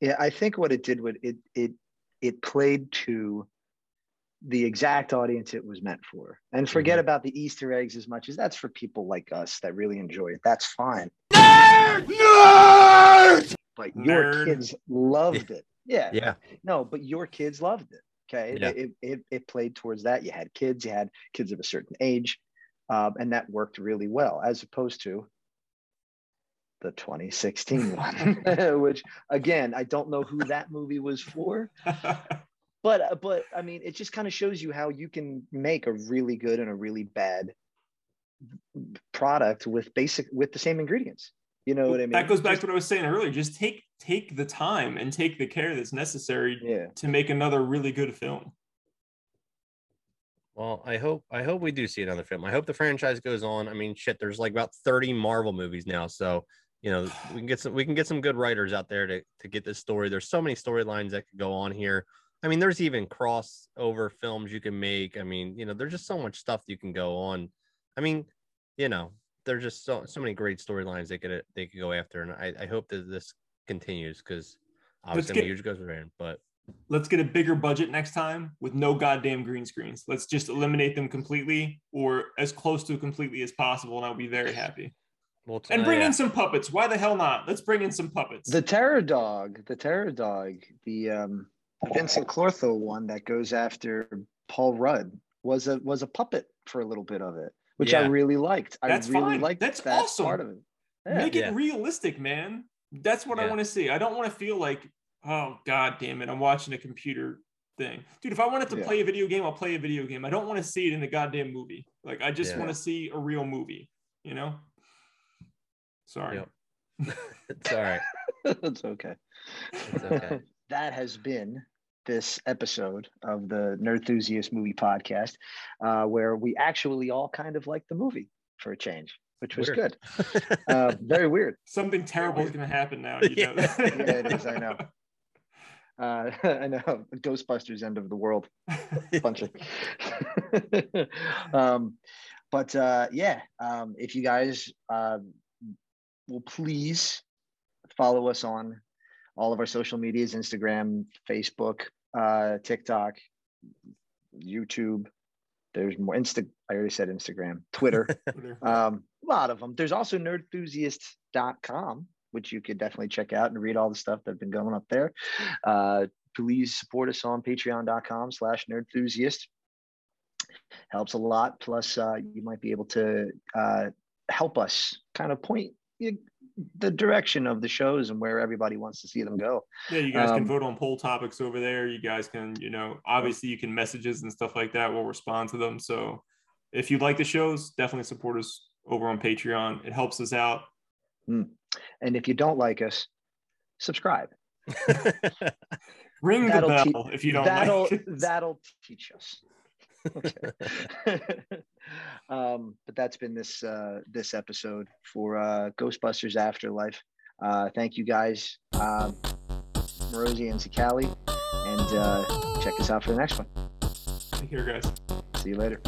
Yeah, I think what it did was it it it played to the exact audience it was meant for. And forget Mhm. about the Easter eggs as much as that's for people like us that really enjoy it. That's fine. But your Nerd. kids loved it. Yeah. yeah, No, but your kids loved it. Okay. Yeah. It, it, it played towards that. You had kids, you had kids of a certain age, um, and that worked really well, as opposed to the 2016 one, [laughs] which again, I don't know who that movie was for, [laughs] but uh, but I mean, it just kind of shows you how you can make a really good and a really bad product with basic with the same ingredients. You know what I mean? that goes back Just- to what i was saying earlier just take take the time and take the care that's necessary yeah. to make another really good film Well, I hope I hope we do see another film. I hope the franchise goes on. I mean, shit, there's like about 30 Marvel movies now, so you know we can get some we can get some good writers out there to to get this story. There's so many storylines that could go on here. I mean, there's even crossover films you can make. I mean, you know, there's just so much stuff you can go on. I mean, you know, there's just so so many great storylines they could they could go after, and I, I hope that this continues because obviously I'm a get- huge Ghost fan, but let's get a bigger budget next time with no goddamn green screens. Let's just eliminate them completely or as close to completely as possible, and I'll be very happy. we'll And uh, bring yeah. in some puppets. Why the hell not? Let's bring in some puppets. The terror dog, the terror dog, the um the Vinz Clortho one that goes after Paul Rudd was a was a puppet for a little bit of it, which I really liked. I That's really fine. liked That's that awesome. part of it. Yeah. Make it Yeah. realistic, man. That's what I want to see. I don't want to feel like, oh god damn it, I'm watching a computer thing. Dude, if I wanted to Yeah. play a video game, I'll play a video game. I don't want to see it in a goddamn movie. Like I just Yeah. want to see a real movie, you know? Sorry. Yep. [laughs] it's all right. [laughs] it's okay. It's okay. [laughs] that has been this episode of the Nerd Enthusiast Movie Podcast, uh, where we actually all kind of liked the movie for a change, which was Weird. good. Uh, [laughs] very weird. Something terrible is going to happen now. You know? Yeah. [laughs] Yeah, it is, I know. [laughs] Uh, I know Ghostbusters End of the World. bunch of um but uh yeah um if you guys uh will please follow us on all of our social medias instagram facebook uh tiktok youtube. There's more insta i already said instagram twitter. [laughs] Um a lot of them there's also nerdenthusiast.com which you could definitely check out and read all the stuff that's been going up there. Uh please support us on patreon.com slash nerdenthusiast helps a lot. Plus uh, you might be able to uh, help us kind of point you the direction of the shows and where everybody wants to see them go. Yeah, you guys Um, can vote on poll topics over there. You guys can, you know, obviously you can messages and stuff like that. We'll respond to them. So if you like the shows, definitely support us over on Patreon. It helps us out. And if you don't like us, subscribe. [laughs] Ring the bell te- if you don't that'll like that'll teach us. [laughs] [laughs] Um, but that's been this uh, this episode for uh, Ghostbusters Afterlife. Uh, thank you guys, um, Rosie and Sakali, and uh, check us out for the next one. Take care, guys. See you later.